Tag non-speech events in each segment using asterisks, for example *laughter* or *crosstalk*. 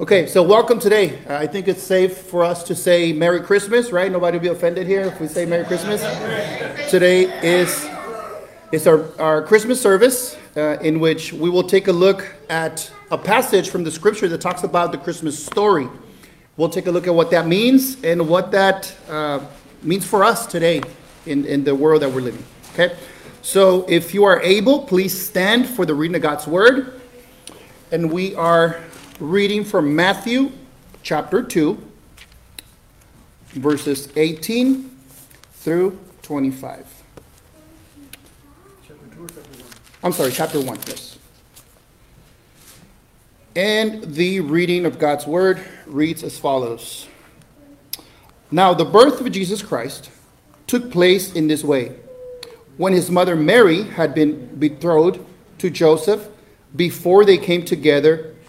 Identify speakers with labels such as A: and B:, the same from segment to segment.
A: Okay, so welcome today. Uh, I think it's safe for us to say Merry Christmas, right? Nobody will be offended here if we say Merry Christmas. Today is, it's our, our Christmas service uh, in which we will take a look at a passage from the scripture that talks about the Christmas story. We'll take a look at what that means and what that uh, means for us today in, in the world that we're living. Okay? So if you are able, please stand for the reading of God's word. And we are reading from Matthew chapter 2, verses 18 through 25. chapter 2 1st I'm sorry, chapter 1, yes. And the reading of God's word reads as follows Now, the birth of Jesus Christ took place in this way. When his mother Mary had been betrothed to Joseph, before they came together,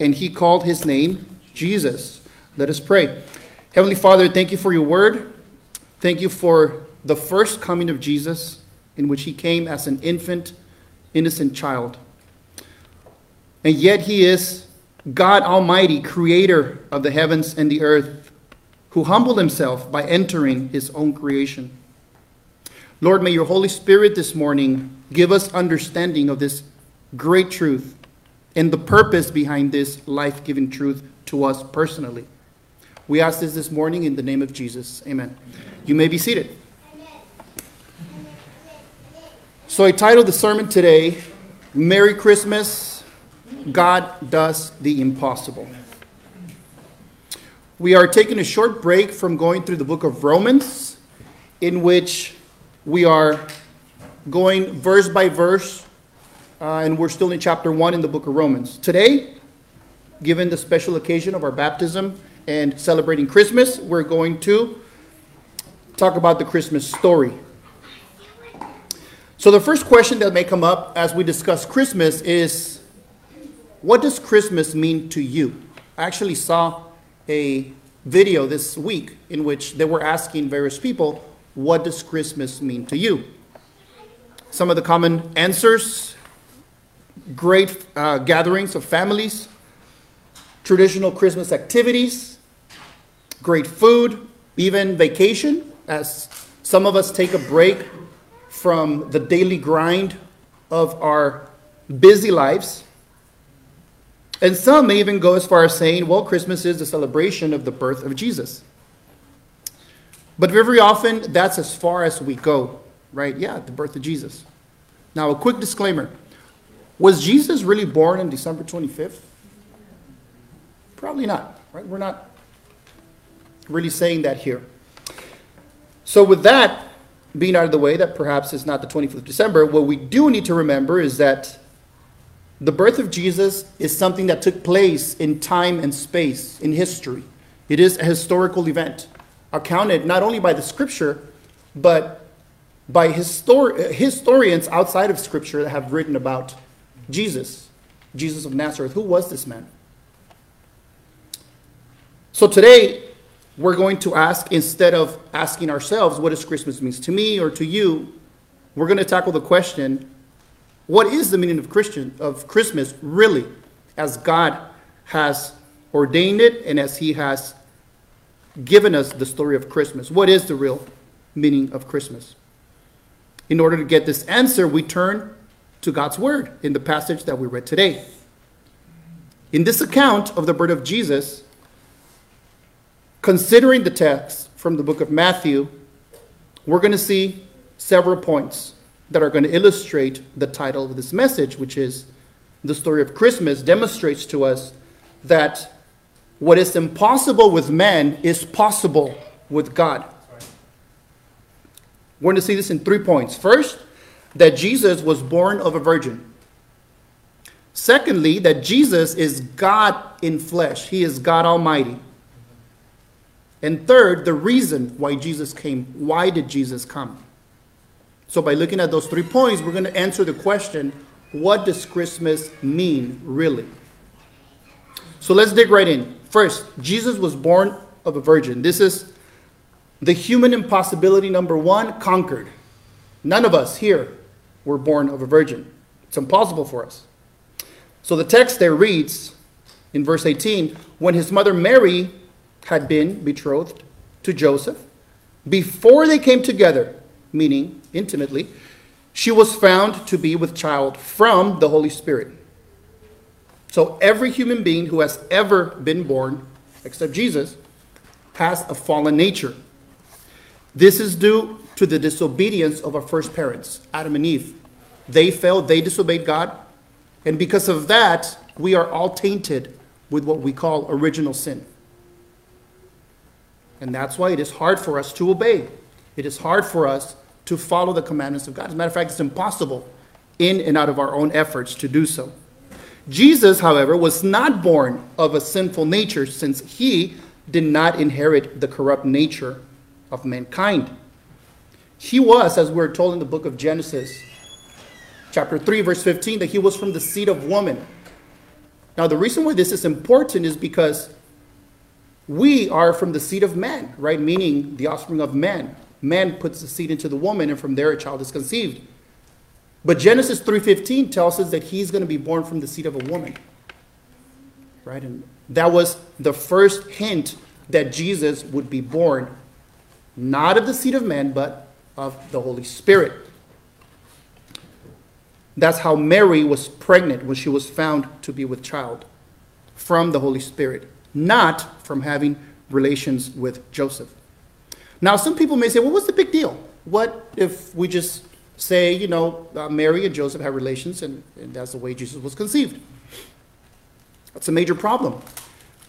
A: and he called his name Jesus. Let us pray. Heavenly Father, thank you for your word. Thank you for the first coming of Jesus, in which he came as an infant, innocent child. And yet he is God Almighty, creator of the heavens and the earth, who humbled himself by entering his own creation. Lord, may your Holy Spirit this morning give us understanding of this great truth and the purpose behind this life giving truth to us personally. We ask this this morning in the name of Jesus. Amen. You may be seated. So I titled the sermon today, Merry Christmas, God Does the Impossible. We are taking a short break from going through the book of Romans, in which we are going verse by verse uh, and we're still in chapter 1 in the book of Romans. Today, given the special occasion of our baptism and celebrating Christmas, we're going to talk about the Christmas story. So, the first question that may come up as we discuss Christmas is what does Christmas mean to you? I actually saw a video this week in which they were asking various people, What does Christmas mean to you? Some of the common answers great uh, gatherings of families, traditional Christmas activities, great food, even vacation, as some of us take a break from the daily grind of our busy lives. And some may even go as far as saying, well, Christmas is the celebration of the birth of Jesus. But very often, that's as far as we go, right? Yeah, the birth of Jesus. Now, a quick disclaimer was Jesus really born on December 25th? Probably not, right? We're not really saying that here. So, with that being out of the way, that perhaps is not the 25th of December, what we do need to remember is that the birth of Jesus is something that took place in time and space, in history. It is a historical event, accounted not only by the scripture, but by histor- historians outside of scripture that have written about Jesus, Jesus of Nazareth. Who was this man? So today, we're going to ask, instead of asking ourselves, what does Christmas mean to me or to you, we're going to tackle the question, what is the meaning of Christian of Christmas really, as God has ordained it and as He has given us the story of Christmas? What is the real meaning of Christmas? In order to get this answer, we turn to God's word in the passage that we read today. In this account of the birth of Jesus, considering the text from the book of Matthew, we're going to see several points that are going to illustrate the title of this message, which is the story of Christmas, demonstrates to us that what is impossible with man is possible with God. We're going to see this in three points. First, that Jesus was born of a virgin. Secondly, that Jesus is God in flesh, He is God Almighty. And third, the reason why Jesus came. Why did Jesus come? So, by looking at those three points, we're going to answer the question what does Christmas mean, really? So, let's dig right in. First, Jesus was born of a virgin. This is the human impossibility number one conquered. None of us here were born of a virgin. It's impossible for us. So the text there reads in verse 18 when his mother Mary had been betrothed to Joseph, before they came together, meaning intimately, she was found to be with child from the Holy Spirit. So every human being who has ever been born, except Jesus, has a fallen nature. This is due to the disobedience of our first parents, Adam and Eve. They failed, they disobeyed God, and because of that, we are all tainted with what we call original sin. And that's why it is hard for us to obey. It is hard for us to follow the commandments of God. As a matter of fact, it's impossible in and out of our own efforts to do so. Jesus, however, was not born of a sinful nature since he did not inherit the corrupt nature of mankind. He was, as we're told in the book of Genesis, chapter 3, verse 15, that he was from the seed of woman. Now, the reason why this is important is because we are from the seed of man, right? Meaning the offspring of man. Man puts the seed into the woman, and from there a child is conceived. But Genesis 3:15 tells us that he's going to be born from the seed of a woman. Right? And that was the first hint that Jesus would be born not of the seed of man, but of the Holy Spirit. That's how Mary was pregnant when she was found to be with child from the Holy Spirit, not from having relations with Joseph. Now, some people may say, well, what's the big deal? What if we just say, you know, uh, Mary and Joseph had relations and, and that's the way Jesus was conceived? That's a major problem.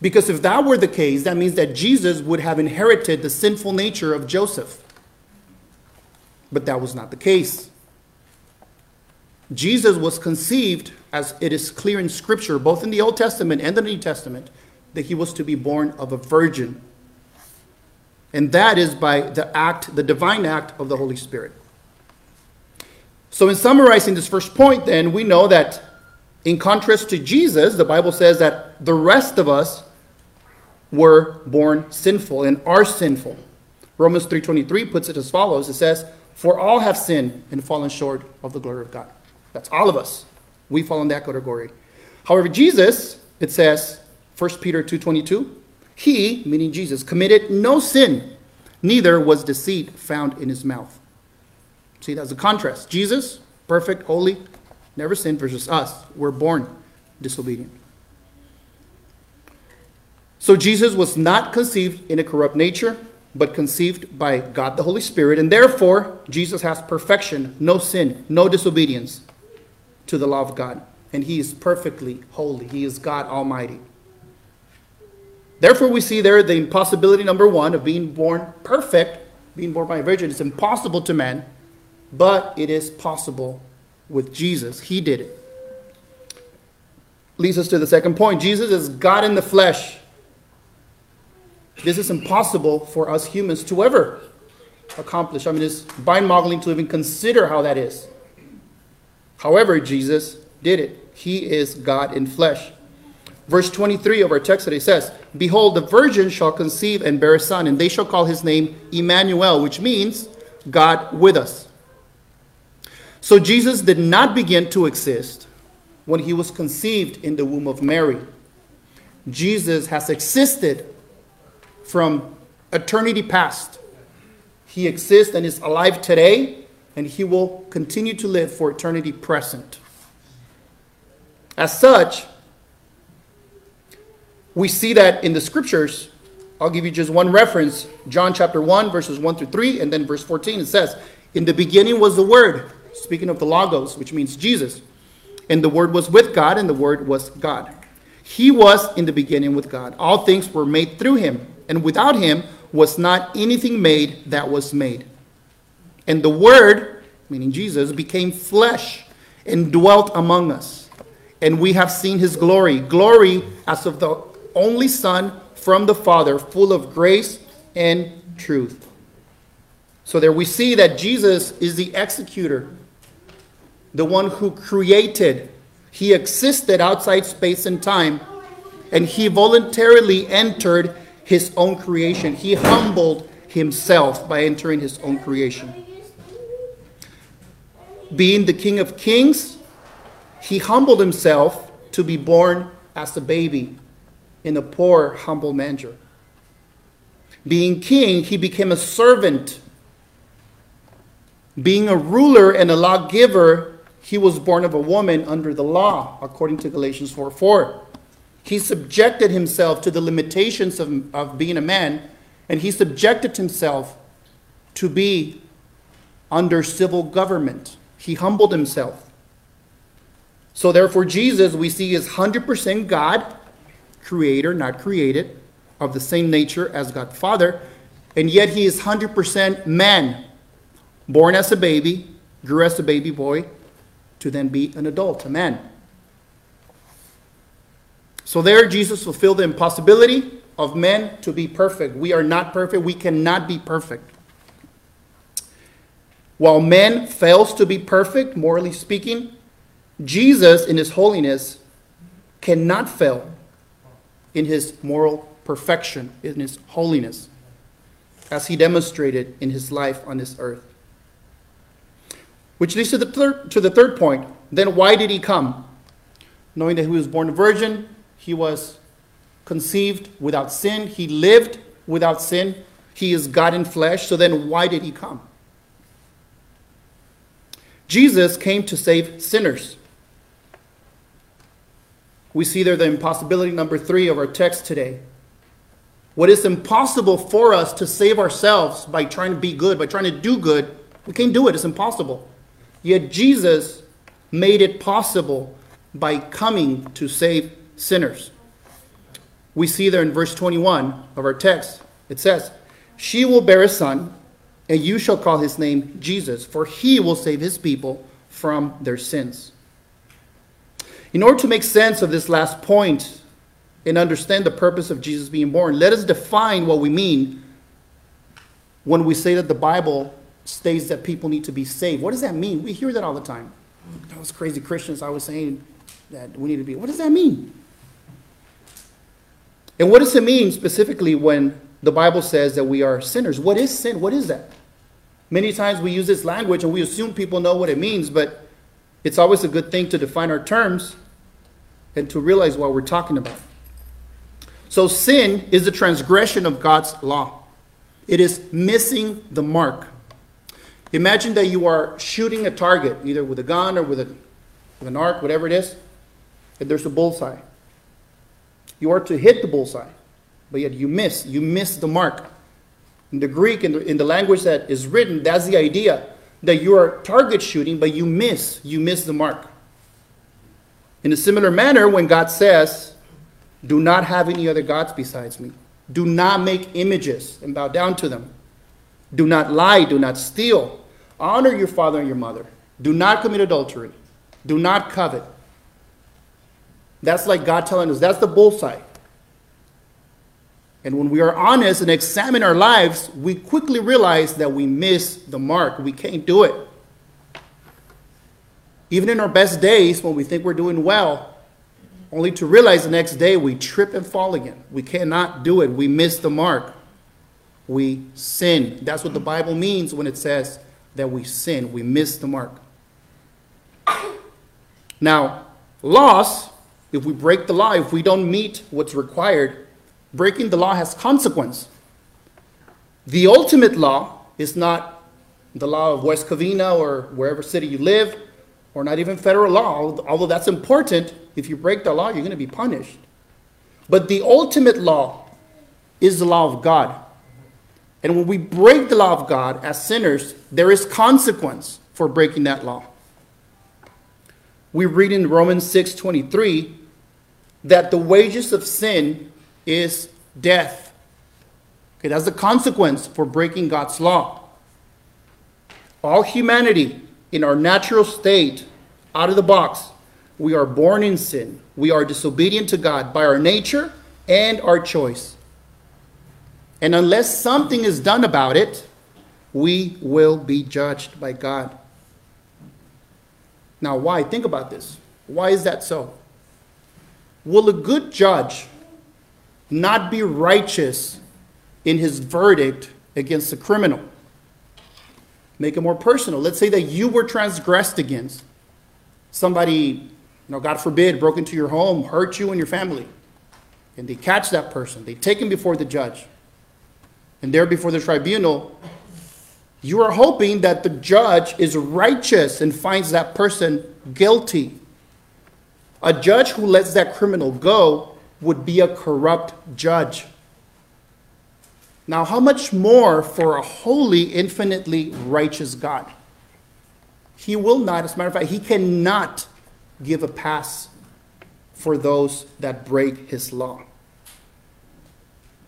A: Because if that were the case, that means that Jesus would have inherited the sinful nature of Joseph. But that was not the case. Jesus was conceived, as it is clear in Scripture, both in the Old Testament and the New Testament, that he was to be born of a virgin. And that is by the act, the divine act of the Holy Spirit. So, in summarizing this first point, then, we know that in contrast to Jesus, the Bible says that the rest of us were born sinful and are sinful. Romans 3:23 puts it as follows. It says, "For all have sinned and fallen short of the glory of God." That's all of us. We fall in that category. However, Jesus, it says, 1 Peter 2.22, he, meaning Jesus, committed no sin, neither was deceit found in his mouth. See, that's a contrast. Jesus, perfect, holy, never sinned, versus us. We're born disobedient. So Jesus was not conceived in a corrupt nature, but conceived by God the Holy Spirit, and therefore Jesus has perfection, no sin, no disobedience to the law of God. And he is perfectly holy. He is God Almighty. Therefore, we see there the impossibility number one of being born perfect, being born by a virgin. It's impossible to man, but it is possible with Jesus. He did it. Leads us to the second point Jesus is God in the flesh. This is impossible for us humans to ever accomplish. I mean, it's mind boggling to even consider how that is. However, Jesus did it. He is God in flesh. Verse 23 of our text today says, Behold, the virgin shall conceive and bear a son, and they shall call his name Emmanuel, which means God with us. So Jesus did not begin to exist when he was conceived in the womb of Mary. Jesus has existed from eternity past. He exists and is alive today and he will continue to live for eternity present. As such, we see that in the scriptures, I'll give you just one reference. John chapter 1, verses 1 through 3, and then verse 14, it says, In the beginning was the Word, speaking of the Logos, which means Jesus. And the Word was with God, and the Word was God. He was in the beginning with God. All things were made through him, and without him was not anything made that was made. And the Word, meaning Jesus, became flesh and dwelt among us. And we have seen his glory glory as of the only Son from the Father, full of grace and truth. So there we see that Jesus is the executor, the one who created. He existed outside space and time, and he voluntarily entered his own creation. He humbled himself by entering his own creation. Being the King of Kings, he humbled himself to be born as a baby in a poor, humble manger. Being king, he became a servant. Being a ruler and a lawgiver, he was born of a woman under the law, according to Galatians 4 4. He subjected himself to the limitations of, of being a man, and he subjected himself to be under civil government. He humbled himself. So, therefore, Jesus, we see, is 100% God, creator, not created, of the same nature as God Father, and yet he is 100% man, born as a baby, grew as a baby boy, to then be an adult, a man. So there, Jesus fulfilled the impossibility of men to be perfect. We are not perfect. We cannot be perfect. While man fails to be perfect, morally speaking, Jesus, in his holiness, cannot fail in his moral perfection, in his holiness, as he demonstrated in his life on this earth. Which leads to the third, to the third point. Then why did he come? Knowing that he was born a virgin, he was conceived without sin, he lived without sin, he is God in flesh. So then why did he come? Jesus came to save sinners. We see there the impossibility number three of our text today. What is impossible for us to save ourselves by trying to be good, by trying to do good, we can't do it. It's impossible. Yet Jesus made it possible by coming to save sinners. We see there in verse 21 of our text, it says, She will bear a son, and you shall call his name Jesus, for he will save his people from their sins. In order to make sense of this last point and understand the purpose of Jesus being born, let us define what we mean when we say that the Bible states that people need to be saved. What does that mean? We hear that all the time. Those crazy Christians I was saying that we need to be. What does that mean? And what does it mean specifically when the Bible says that we are sinners? What is sin? What is that? Many times we use this language and we assume people know what it means, but it's always a good thing to define our terms and to realize what we're talking about. So, sin is the transgression of God's law, it is missing the mark. Imagine that you are shooting a target, either with a gun or with, a, with an arc, whatever it is, and there's a bullseye. You are to hit the bullseye, but yet you miss. You miss the mark. In the Greek, in the, in the language that is written, that's the idea that you are target shooting, but you miss. You miss the mark. In a similar manner, when God says, Do not have any other gods besides me, do not make images and bow down to them, do not lie, do not steal, honor your father and your mother, do not commit adultery, do not covet. That's like God telling us that's the bullseye. And when we are honest and examine our lives, we quickly realize that we miss the mark. We can't do it. Even in our best days, when we think we're doing well, only to realize the next day we trip and fall again. We cannot do it. We miss the mark. We sin. That's what the Bible means when it says that we sin. We miss the mark. Now, loss, if we break the law, if we don't meet what's required, breaking the law has consequence. The ultimate law is not the law of West Covina or wherever city you live or not even federal law, although that's important. If you break the law, you're going to be punished. But the ultimate law is the law of God. And when we break the law of God as sinners, there is consequence for breaking that law. We read in Romans 6:23 that the wages of sin is death. Okay, that's the consequence for breaking God's law. All humanity in our natural state, out of the box, we are born in sin. We are disobedient to God by our nature and our choice. And unless something is done about it, we will be judged by God. Now, why? Think about this. Why is that so? Will a good judge not be righteous in his verdict against a criminal? Make it more personal. Let's say that you were transgressed against. Somebody, you know, God forbid, broke into your home, hurt you and your family. And they catch that person, they take him before the judge. And there before the tribunal, you are hoping that the judge is righteous and finds that person guilty. A judge who lets that criminal go would be a corrupt judge. Now, how much more for a holy, infinitely righteous God? He will not, as a matter of fact, he cannot give a pass for those that break his law.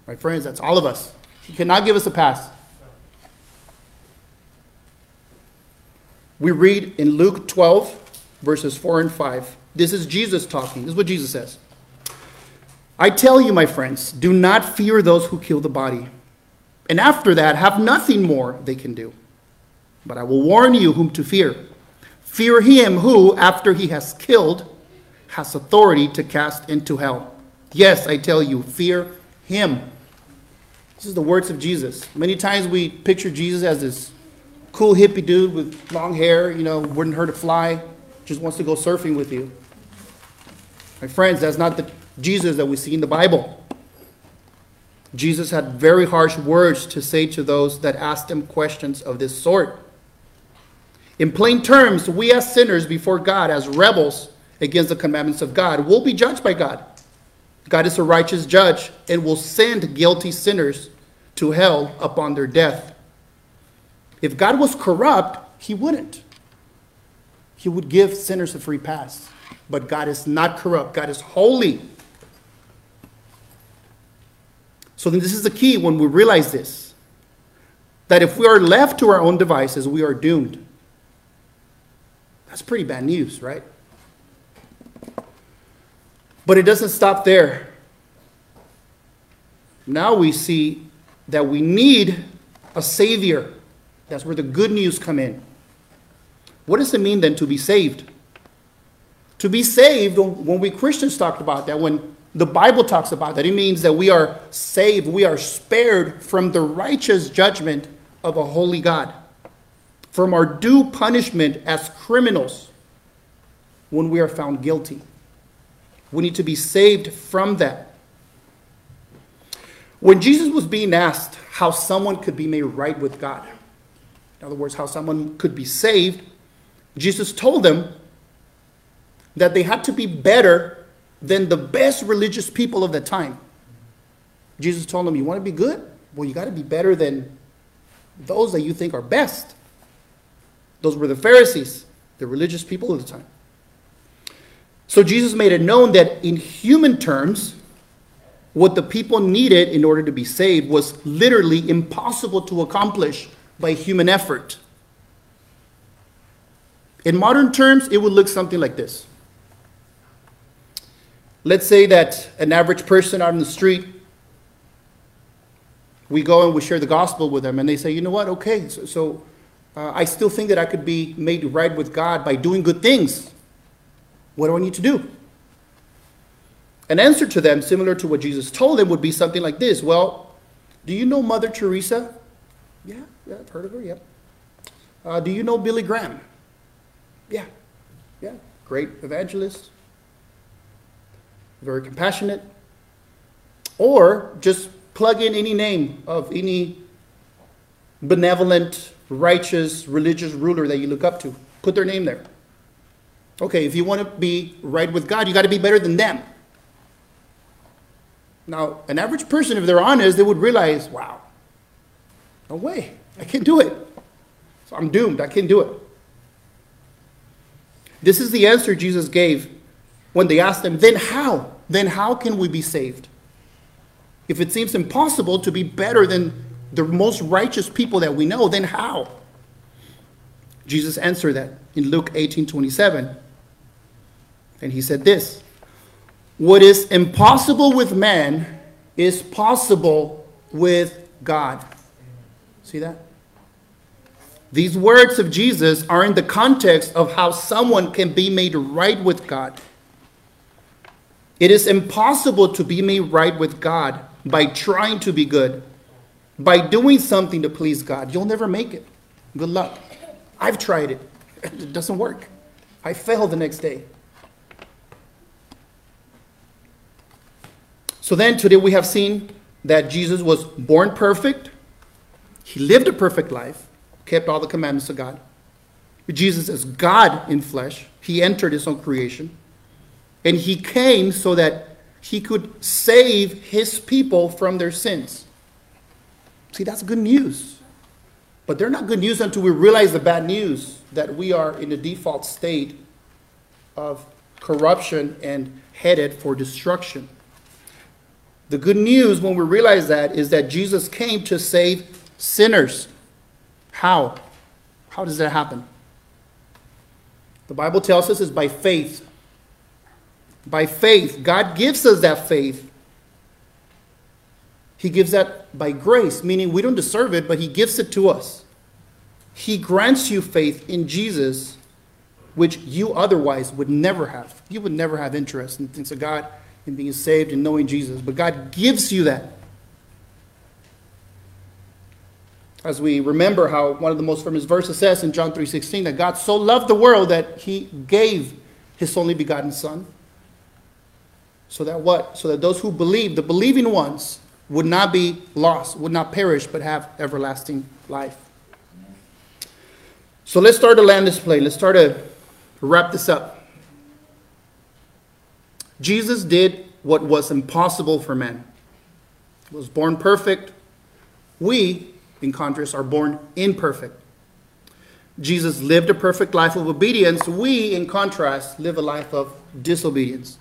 A: My friends, that's all of us. He cannot give us a pass. We read in Luke 12, verses 4 and 5. This is Jesus talking. This is what Jesus says. I tell you, my friends, do not fear those who kill the body, and after that have nothing more they can do. But I will warn you whom to fear. Fear him who, after he has killed, has authority to cast into hell. Yes, I tell you, fear him. This is the words of Jesus. Many times we picture Jesus as this cool hippie dude with long hair, you know, wouldn't hurt a fly, just wants to go surfing with you. My friends, that's not the Jesus that we see in the Bible. Jesus had very harsh words to say to those that asked him questions of this sort. In plain terms, we as sinners before God, as rebels against the commandments of God, will be judged by God. God is a righteous judge and will send guilty sinners to hell upon their death. If God was corrupt, he wouldn't. He would give sinners a free pass. But God is not corrupt, God is holy. So then, this is the key when we realize this that if we are left to our own devices, we are doomed. That's pretty bad news, right? But it doesn't stop there. Now we see that we need a Savior. That's where the good news come in. What does it mean then to be saved? To be saved, when we Christians talked about that, when the Bible talks about that, it means that we are saved, we are spared from the righteous judgment of a holy God, from our due punishment as criminals when we are found guilty. We need to be saved from that. When Jesus was being asked how someone could be made right with God, in other words, how someone could be saved, Jesus told them that they had to be better than the best religious people of the time. Jesus told them, You want to be good? Well, you got to be better than those that you think are best. Those were the Pharisees, the religious people of the time. So Jesus made it known that in human terms, what the people needed in order to be saved was literally impossible to accomplish by human effort. In modern terms, it would look something like this. Let's say that an average person out in the street, we go and we share the gospel with them, and they say, you know what, okay, so, so uh, I still think that I could be made right with God by doing good things. What do I need to do? An answer to them, similar to what Jesus told them, would be something like this Well, do you know Mother Teresa? Yeah, yeah, I've heard of her, yep. Uh, do you know Billy Graham? Yeah, yeah, great evangelist, very compassionate. Or just plug in any name of any benevolent, righteous, religious ruler that you look up to. Put their name there. Okay, if you want to be right with God, you got to be better than them. Now, an average person, if they're honest, they would realize, wow, no way, I can't do it. So I'm doomed, I can't do it. This is the answer Jesus gave when they asked them, then how? Then how can we be saved? If it seems impossible to be better than the most righteous people that we know, then how? Jesus answered that in Luke 18 27. And he said this What is impossible with man is possible with God. See that? These words of Jesus are in the context of how someone can be made right with God. It is impossible to be made right with God by trying to be good, by doing something to please God. You'll never make it. Good luck. I've tried it, it doesn't work. I fail the next day. So then, today we have seen that Jesus was born perfect, he lived a perfect life, kept all the commandments of God. Jesus is God in flesh, he entered his own creation, and he came so that he could save his people from their sins. See, that's good news. But they're not good news until we realize the bad news that we are in a default state of corruption and headed for destruction. The good news when we realize that is that Jesus came to save sinners. How? How does that happen? The Bible tells us it's by faith. By faith. God gives us that faith. He gives that by grace, meaning we don't deserve it, but He gives it to us. He grants you faith in Jesus, which you otherwise would never have. You would never have interest in things of God, in being saved, and knowing Jesus. But God gives you that. As we remember how one of the most famous verses says in John 3:16 that God so loved the world that he gave his only begotten son. So that what? So that those who believe, the believing ones, would not be lost, would not perish, but have everlasting life. So let's start to land this plane. Let's start to wrap this up. Jesus did what was impossible for men. He was born perfect. We, in contrast, are born imperfect. Jesus lived a perfect life of obedience. We, in contrast, live a life of disobedience.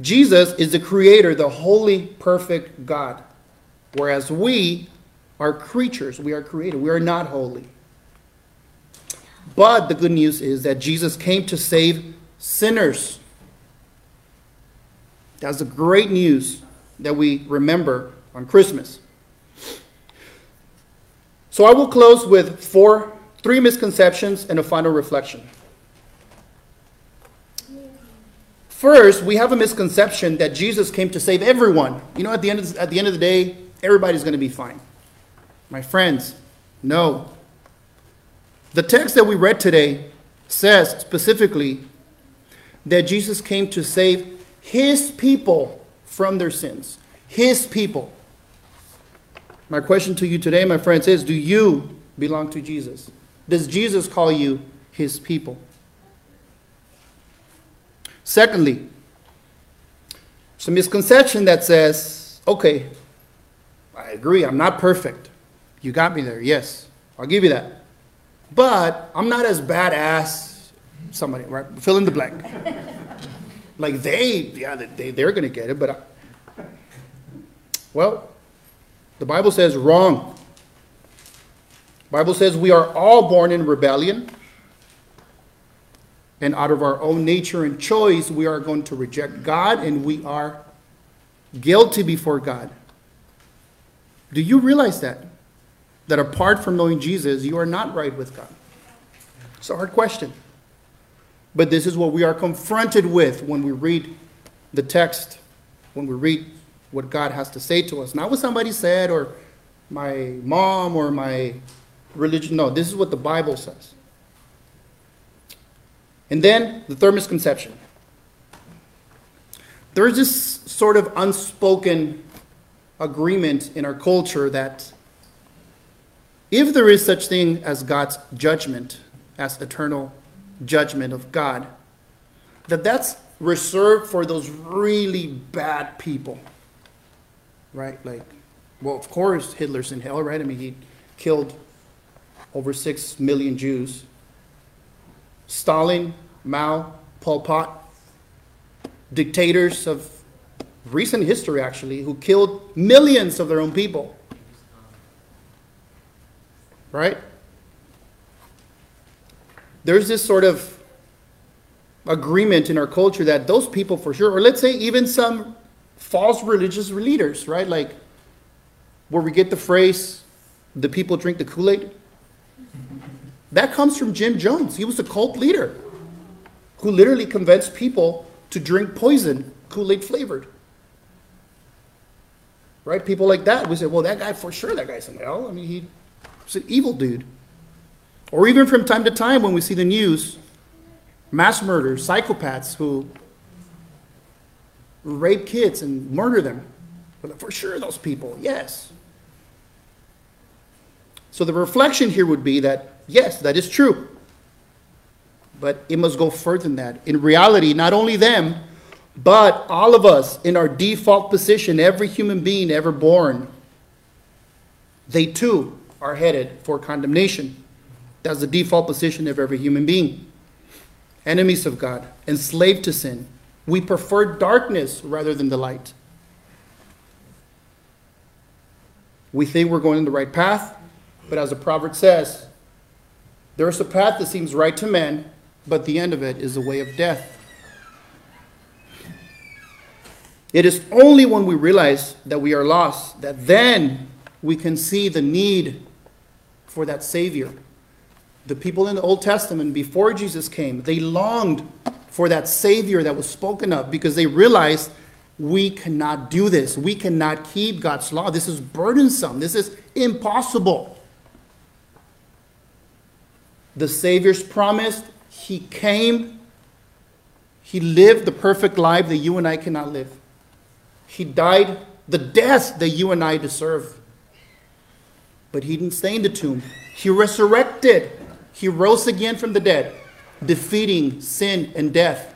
A: Jesus is the creator, the holy, perfect God. Whereas we are creatures, we are created, we are not holy. But the good news is that Jesus came to save sinners. That's the great news that we remember on Christmas. So I will close with four, three misconceptions and a final reflection. First, we have a misconception that Jesus came to save everyone. You know, at the end of, at the, end of the day, everybody's going to be fine. My friends, no. The text that we read today says specifically that Jesus came to save his people from their sins. His people. My question to you today, my friends, is do you belong to Jesus? Does Jesus call you his people? Secondly, it's a misconception that says, okay, I agree, I'm not perfect. You got me there, yes, I'll give you that. But I'm not as bad as somebody, right? Fill in the blank. *laughs* like they, yeah, they, they're going to get it, but I, well, the Bible says wrong. Bible says we are all born in rebellion and out of our own nature and choice, we are going to reject God and we are guilty before God. Do you realize that? That apart from knowing Jesus, you are not right with God? It's a hard question. But this is what we are confronted with when we read the text, when we read what God has to say to us. Not what somebody said or my mom or my religion. No, this is what the Bible says. And then the third misconception. There is this sort of unspoken agreement in our culture that if there is such thing as God's judgment, as eternal judgment of God, that that's reserved for those really bad people. right? Like, well, of course, Hitler's in hell, right? I mean, he killed over six million Jews. Stalin, Mao, Pol Pot, dictators of recent history, actually, who killed millions of their own people. Right? There's this sort of agreement in our culture that those people, for sure, or let's say even some false religious leaders, right? Like where we get the phrase, the people drink the Kool Aid. That comes from Jim Jones. He was a cult leader who literally convinced people to drink poison, Kool Aid flavored. Right? People like that, we say, well, that guy, for sure, that guy's in hell. I mean, he was an evil dude. Or even from time to time when we see the news, mass murders, psychopaths who rape kids and murder them. For sure, those people, yes. So the reflection here would be that, yes, that is true. But it must go further than that. In reality, not only them, but all of us in our default position, every human being ever born, they too are headed for condemnation. That's the default position of every human being. Enemies of God, enslaved to sin. We prefer darkness rather than the light. We think we're going in the right path, but as the proverb says, there's a path that seems right to men, but the end of it is the way of death. It is only when we realize that we are lost that then we can see the need for that Savior. The people in the Old Testament, before Jesus came, they longed for that Savior that was spoken of because they realized we cannot do this. We cannot keep God's law. This is burdensome. This is impossible. The Savior's promised, He came, He lived the perfect life that you and I cannot live. He died the death that you and I deserve. But he didn't stay in the tomb. He resurrected. He rose again from the dead, defeating sin and death,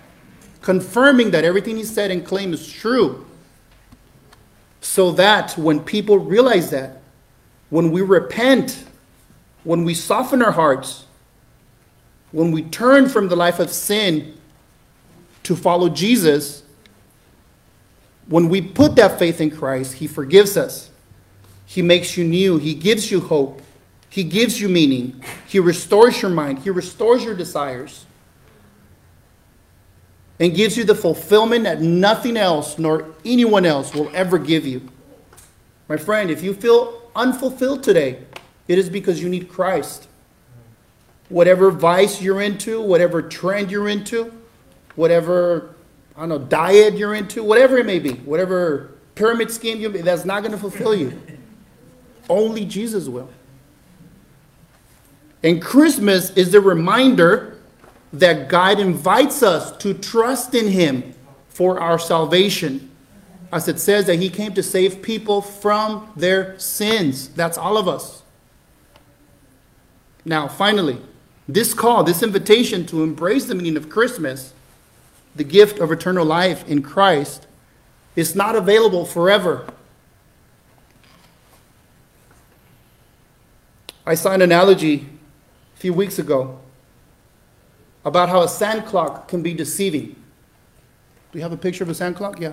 A: confirming that everything he said and claimed is true. So that when people realize that, when we repent, when we soften our hearts, when we turn from the life of sin to follow Jesus, when we put that faith in Christ, He forgives us. He makes you new. He gives you hope. He gives you meaning. He restores your mind. He restores your desires. And gives you the fulfillment that nothing else nor anyone else will ever give you. My friend, if you feel unfulfilled today, it is because you need Christ. Whatever vice you're into, whatever trend you're into, whatever I don't know, diet you're into, whatever it may be, whatever pyramid scheme you that's not going to fulfill you. Only Jesus will. And Christmas is the reminder that God invites us to trust in Him for our salvation. As it says that He came to save people from their sins. That's all of us. Now, finally, this call, this invitation to embrace the meaning of Christmas the gift of eternal life in Christ is not available forever. I saw an analogy a few weeks ago about how a sand clock can be deceiving. Do you have a picture of a sand clock? Yeah.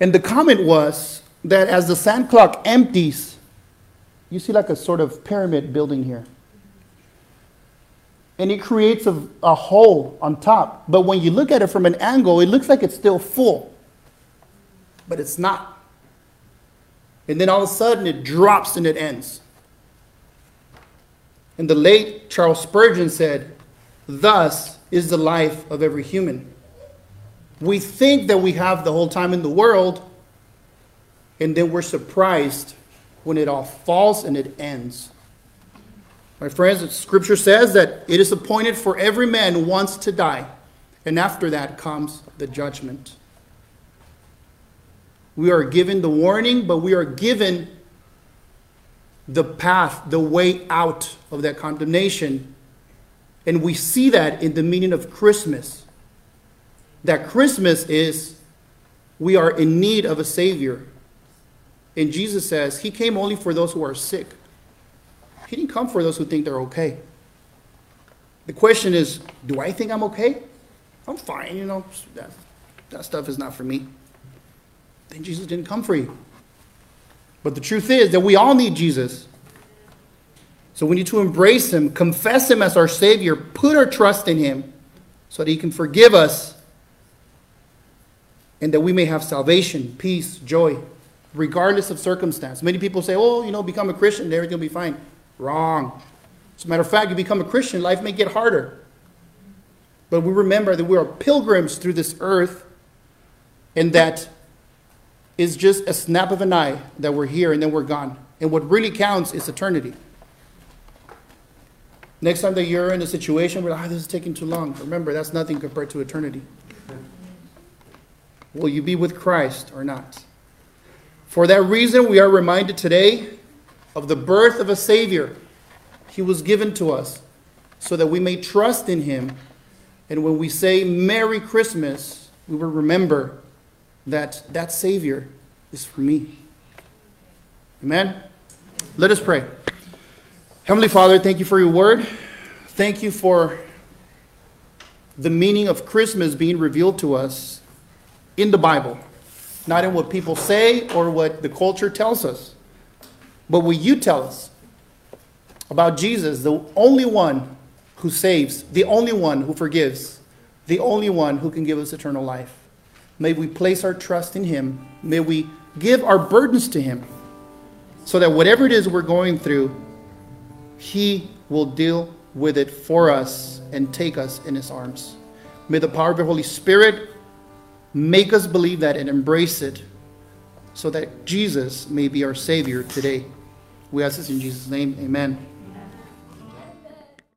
A: And the comment was that as the sand clock empties, you see like a sort of pyramid building here and it creates a, a hole on top. But when you look at it from an angle, it looks like it's still full, but it's not. And then all of a sudden it drops and it ends. And the late Charles Spurgeon said, Thus is the life of every human. We think that we have the whole time in the world, and then we're surprised when it all falls and it ends. My friends, Scripture says that it is appointed for every man once to die, and after that comes the judgment. We are given the warning, but we are given the path, the way out of that condemnation. And we see that in the meaning of Christmas. That Christmas is we are in need of a Savior. And Jesus says He came only for those who are sick. He didn't come for those who think they're okay. The question is do I think I'm okay? I'm fine, you know, that, that stuff is not for me. Then Jesus didn't come for you. But the truth is that we all need Jesus. So we need to embrace Him, confess Him as our Savior, put our trust in Him so that He can forgive us and that we may have salvation, peace, joy, regardless of circumstance. Many people say, oh, you know, become a Christian, everything will be fine. Wrong. As a matter of fact, you become a Christian, life may get harder. But we remember that we are pilgrims through this earth and that is just a snap of an eye that we're here and then we're gone. And what really counts is eternity. Next time that you're in a situation where, ah, oh, this is taking too long, remember, that's nothing compared to eternity. Will you be with Christ or not? For that reason, we are reminded today of the birth of a Savior. He was given to us so that we may trust in Him. And when we say Merry Christmas, we will remember that that Savior is for me. Amen? Let us pray. Heavenly Father, thank you for your word. Thank you for the meaning of Christmas being revealed to us in the Bible, not in what people say or what the culture tells us, but what you tell us about Jesus, the only one who saves, the only one who forgives, the only one who can give us eternal life. May we place our trust in Him. May we give our burdens to Him so that whatever it is we're going through, He will deal with it for us and take us in His arms. May the power of the Holy Spirit make us believe that and embrace it so that Jesus may be our Savior today. We ask this in Jesus' name. Amen.